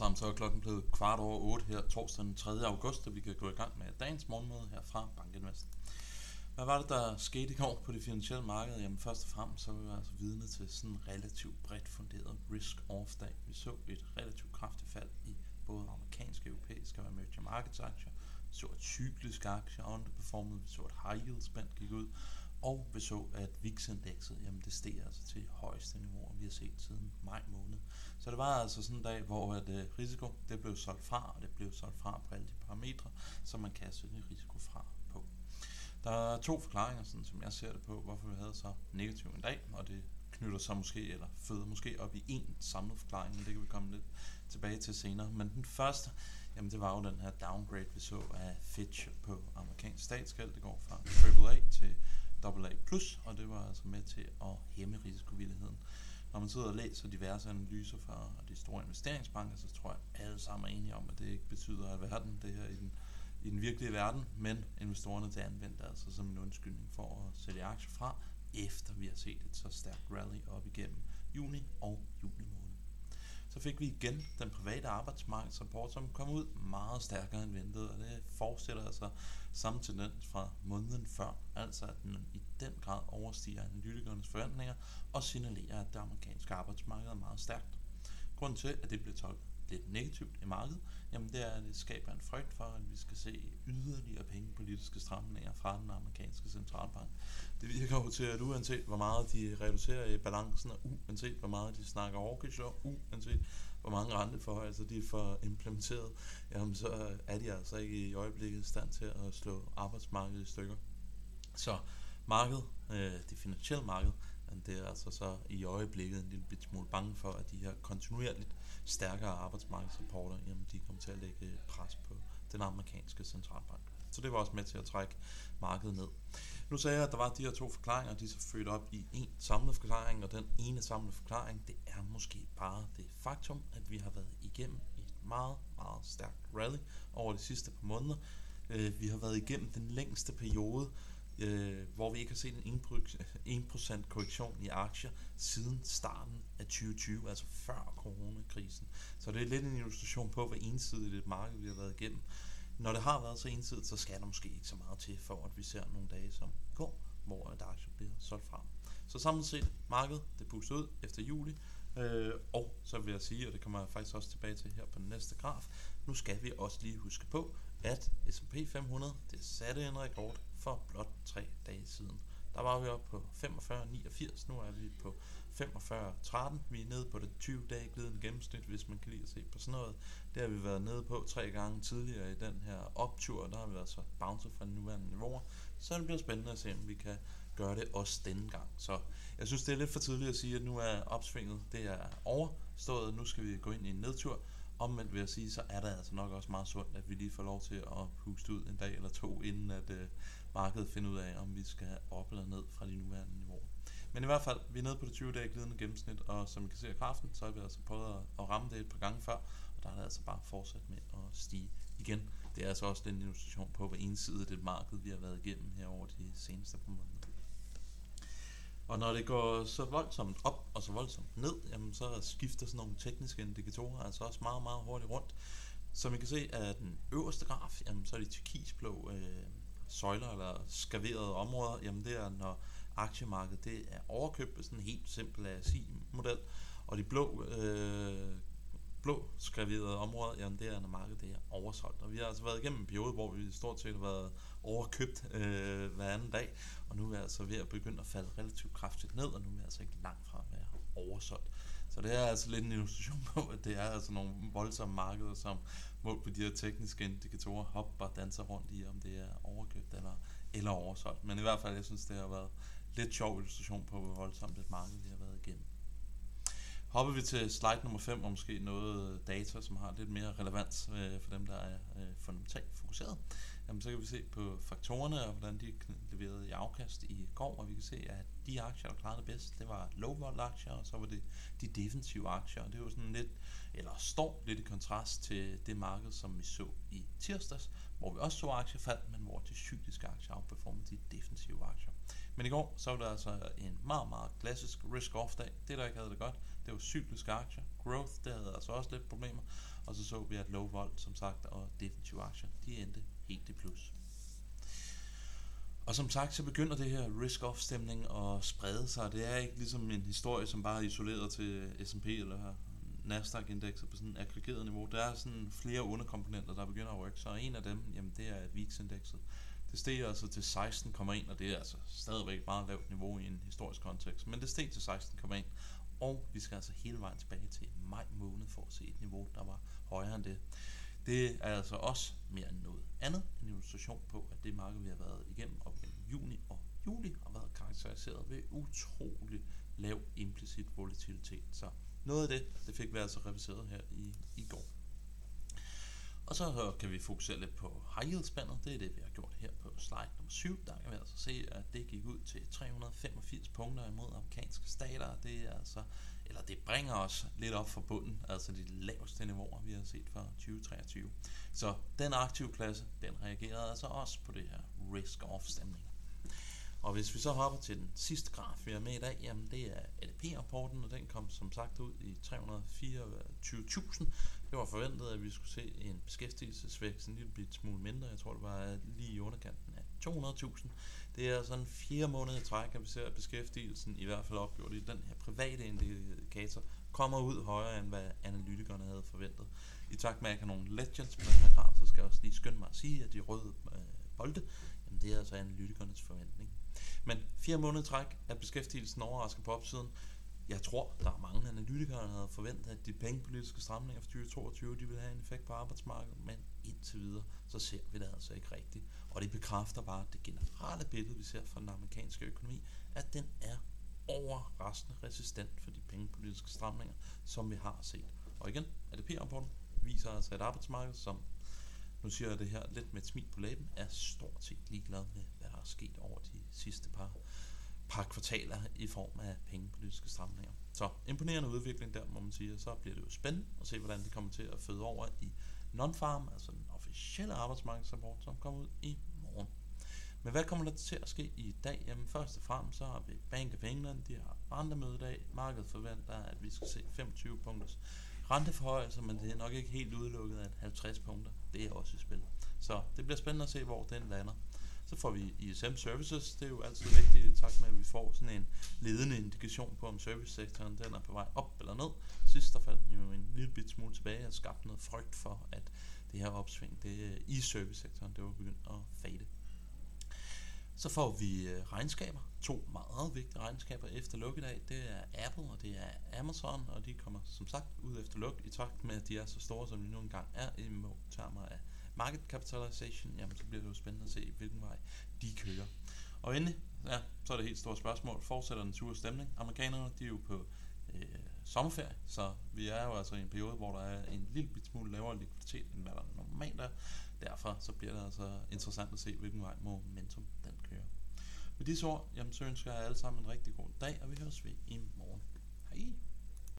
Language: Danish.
sammen, så er klokken blevet kvart over 8 her torsdag den 3. august, og vi kan gå i gang med dagens morgenmøde her fra Bankinvest. Hvad var det, der skete i går på det finansielle marked? Jamen først og fremmest så var vi altså vidne til sådan en relativt bredt funderet risk-off-dag. Vi så et relativt kraftigt fald i både amerikanske og europæiske og emerging markets aktier. Vi så et cyklisk aktier underperformede. vi så et high yield spændt gik ud, og vi så, at VIX-indekset, jamen det steg altså til højeste niveau, vi har set siden maj måned. Så det var altså sådan en dag, hvor at, uh, risiko det blev solgt fra, og det blev solgt fra på alle de parametre, som man kan sætte risiko fra på. Der er to forklaringer, sådan, som jeg ser det på, hvorfor vi havde så negativ en dag, og det knytter sig måske, eller føder måske op i en samlet forklaring, men det kan vi komme lidt tilbage til senere. Men den første, jamen det var jo den her downgrade, vi så af Fitch på amerikansk statsgæld. Det går fra AAA til AA+, og det var altså med til at hæmme risikovilligheden. Når man sidder og læser diverse analyser fra de store investeringsbanker, så tror jeg, at alle sammen er enige om, at det ikke betyder, at verden, det her i den, i den virkelige verden, men investorerne til anvendt altså som en undskyldning for at sælge aktier fra, efter vi har set et så stærkt rally op igennem juni og juli måned så fik vi igen den private arbejdsmarkedsrapport, som kom ud meget stærkere end ventet, og det fortsætter altså samme tendens fra måneden før, altså at den i den grad overstiger analytikernes forventninger og signalerer, at det amerikanske arbejdsmarked er meget stærkt. Grunden til, at det bliver tolket lidt negativt i markedet, jamen det er, at det skaber en frygt for, at vi skal se yderligere pengepolitiske stramninger fra den amerikanske centralbank. Det virker jo til, at uanset hvor meget de reducerer i balancen, og uanset hvor meget de snakker hawkish, og uanset hvor mange renteforhøjelser de får implementeret, jamen så er de altså ikke i øjeblikket i stand til at slå arbejdsmarkedet i stykker. Så markedet, øh, det finansielle marked, det er altså så i øjeblikket en lille bit smule bange for, at de her kontinuerligt stærkere arbejdsmarkedsrapporter, jamen de kommer til at lægge pres på den amerikanske centralbank. Så det var også med til at trække markedet ned. Nu sagde jeg, at der var de her to forklaringer, de er så født op i en samlet forklaring, og den ene samlede forklaring, det er måske bare det faktum, at vi har været igennem et meget, meget stærkt rally over de sidste par måneder. Øh, vi har været igennem den længste periode, øh, hvor vi ikke har set en 1% korrektion i aktier siden starten af 2020, altså før coronakrisen. Så det er lidt en illustration på, hvor ensidigt et marked vi har været igennem. Når det har været så ensidigt, så skal der måske ikke så meget til, for at vi ser nogle dage som går, hvor et aktier bliver solgt fra. Så samlet set, markedet det puster ud efter juli, øh, og så vil jeg sige, og det kommer jeg faktisk også tilbage til her på den næste graf, nu skal vi også lige huske på, at S&P 500 det satte en rekord for blot tre dage siden. Der var vi oppe på 45,89, nu er vi på 45,13. Vi er nede på det 20-dage glidende gennemsnit, hvis man kan lide at se på sådan noget. Det har vi været nede på tre gange tidligere i den her optur, der har vi været så bounced fra nuværende niveauer. Så det bliver spændende at se, om vi kan gøre det også denne gang. Så jeg synes, det er lidt for tidligt at sige, at nu er opsvinget det er overstået. Nu skal vi gå ind i en nedtur. Omvendt vil jeg sige, så er det altså nok også meget sundt, at vi lige får lov til at puste ud en dag eller to, inden at øh, markedet finder ud af, om vi skal op eller ned fra de nuværende niveauer. Men i hvert fald, vi er nede på det 20 dage glidende gennemsnit, og som I kan se af kraften, så har vi altså prøvet at ramme det et par gange før, og der er det altså bare fortsat med at stige igen. Det er altså også den illustration på, hvor ensidigt det marked, vi har været igennem her over de seneste par måneder. Og når det går så voldsomt op og så voldsomt ned, jamen så skifter sådan nogle tekniske indikatorer altså også meget, meget hurtigt rundt. Som I kan se af den øverste graf, jamen så er det turkisblå øh, søjler eller skaverede områder, jamen det er når aktiemarkedet det er overkøbt. Sådan en helt simpel ASI-model, og de blå øh, blå skraverede områder, jamen det er, når markedet det er oversolgt. Og vi har altså været igennem en periode, hvor vi stort set har været overkøbt øh, hver anden dag, og nu er vi altså ved at begynde at falde relativt kraftigt ned, og nu er vi altså ikke langt fra at være oversolgt. Så det er altså lidt en illustration på, at det er altså nogle voldsomme markeder, som målt på de her tekniske indikatorer hopper og danser rundt i, om det er overkøbt eller, eller oversolgt. Men i hvert fald, jeg synes, det har været lidt sjov illustration på, hvor voldsomt et marked vi har været igennem. Hopper vi til slide nummer 5, og måske noget øh, data, som har lidt mere relevans øh, for dem, der er øh, fundamentalt fokuseret. Jamen, så kan vi se på faktorerne, og hvordan de leverede i afkast i går, og vi kan se, at de aktier, der klarede det bedst, det var low vol aktier, og så var det de defensive aktier, og det var sådan lidt, eller står lidt i kontrast til det marked, som vi så i tirsdags, hvor vi også så aktiefald, men hvor de cykliske aktier outperformede de defensive aktier. Men i går, så var der altså en meget, meget klassisk risk-off dag. Det, der ikke havde det godt, det var cykliske aktier. Growth, der havde altså også lidt problemer. Og så så vi, at low volt, som sagt, og defensive aktier, de endte helt i plus. Og som sagt, så begynder det her risk-off stemning at sprede sig. Det er ikke ligesom en historie, som bare er isoleret til S&P eller Nasdaq-indekset på sådan en aggregeret niveau. Der er sådan flere underkomponenter, der begynder at rykke. Så en af dem, jamen det er VIX-indekset. Det steg altså til 16,1, og det er altså stadigvæk meget lavt niveau i en historisk kontekst. Men det steg til 16,1, og vi skal altså hele vejen tilbage til maj måned for at se et niveau, der var højere end det. Det er altså også mere end noget andet en illustration på, at det marked, vi har været igennem op gennem juni og juli, har været karakteriseret ved utrolig lav implicit volatilitet. Så noget af det, det fik vi altså reviseret her i, i går. Og så kan vi fokusere lidt på high yield spændet. Det er det, vi har gjort her på slide nummer 7. Der kan vi altså se, at det gik ud til 385 punkter imod amerikanske stater. Det er altså, eller det bringer os lidt op fra bunden, altså de laveste niveauer, vi har set fra 2023. Så den aktive klasse, den reagerede altså også på det her risk-off stemning. Og hvis vi så hopper til den sidste graf, vi har med i dag, jamen det er ADP-rapporten, og den kom som sagt ud i 324.000. Det var forventet, at vi skulle se en beskæftigelsesvækst en lille smule mindre. Jeg tror, det var lige i underkanten af 200.000. Det er sådan fire måneder i træk, at vi ser, at beskæftigelsen i hvert fald opgjort i den her private indikator kommer ud højere, end hvad analytikerne havde forventet. I takt med, at jeg kan nogle legends på den her graf, så skal jeg også lige skynde mig at sige, at de røde øh, bolde, det er altså analytikernes forventning. Men fire måneder træk er beskæftigelsen overrasket på opsiden. Jeg tror, der er mange analytikere, der havde forventet, at de pengepolitiske stramninger for 2022 de ville have en effekt på arbejdsmarkedet, men indtil videre, så ser vi det altså ikke rigtigt. Og det bekræfter bare det generelle billede, vi ser fra den amerikanske økonomi, at den er overraskende resistent for de pengepolitiske stramninger, som vi har set. Og igen, ADP-rapporten viser altså et arbejdsmarked, som, nu siger jeg det her lidt med et smil på læben, er stort set ligeglad med, hvad der er sket over de sidste par, par kvartaler i form af pengepolitiske stramninger. Så imponerende udvikling der, må man sige, og så bliver det jo spændende at se, hvordan det kommer til at føde over i non-farm, altså den officielle arbejdsmarkedsrapport, som kommer ud i morgen. Men hvad kommer der til at ske i dag? Jamen først og fremmest så har vi Bank of England, de har rentemøde i dag. Markedet forventer, at vi skal se 25 punkters renteforhøjelser, men det er nok ikke helt udelukket, at 50 punkter, det er også i spil. Så det bliver spændende at se, hvor den lander. Så får vi ISM Services. Det er jo altid vigtigt, i takt med, at vi får sådan en ledende indikation på, om servicesektoren den er på vej op eller ned. Sidst der faldt den jo en lille bit smule tilbage og skabte noget frygt for, at det her opsving det, i servicesektoren, det var begyndt at fade. Så får vi øh, regnskaber. To meget vigtige regnskaber efter lukkedag. Det er Apple og det er Amazon, og de kommer som sagt ud efter luk i takt med, at de er så store, som de nu engang er i termer af market capitalization, jamen så bliver det jo spændende at se, hvilken vej de kører. Og endelig, ja, så er det et helt stort spørgsmål. Fortsætter den sure stemning? Amerikanerne, de er jo på øh, sommerferie, så vi er jo altså i en periode, hvor der er en lille bit smule lavere likviditet, end hvad der normalt er. Derfor så bliver det altså interessant at se, hvilken vej momentum. Med disse ord, jamen, så ønsker jeg alle sammen en rigtig god dag, og vi høres ved i morgen. Hej!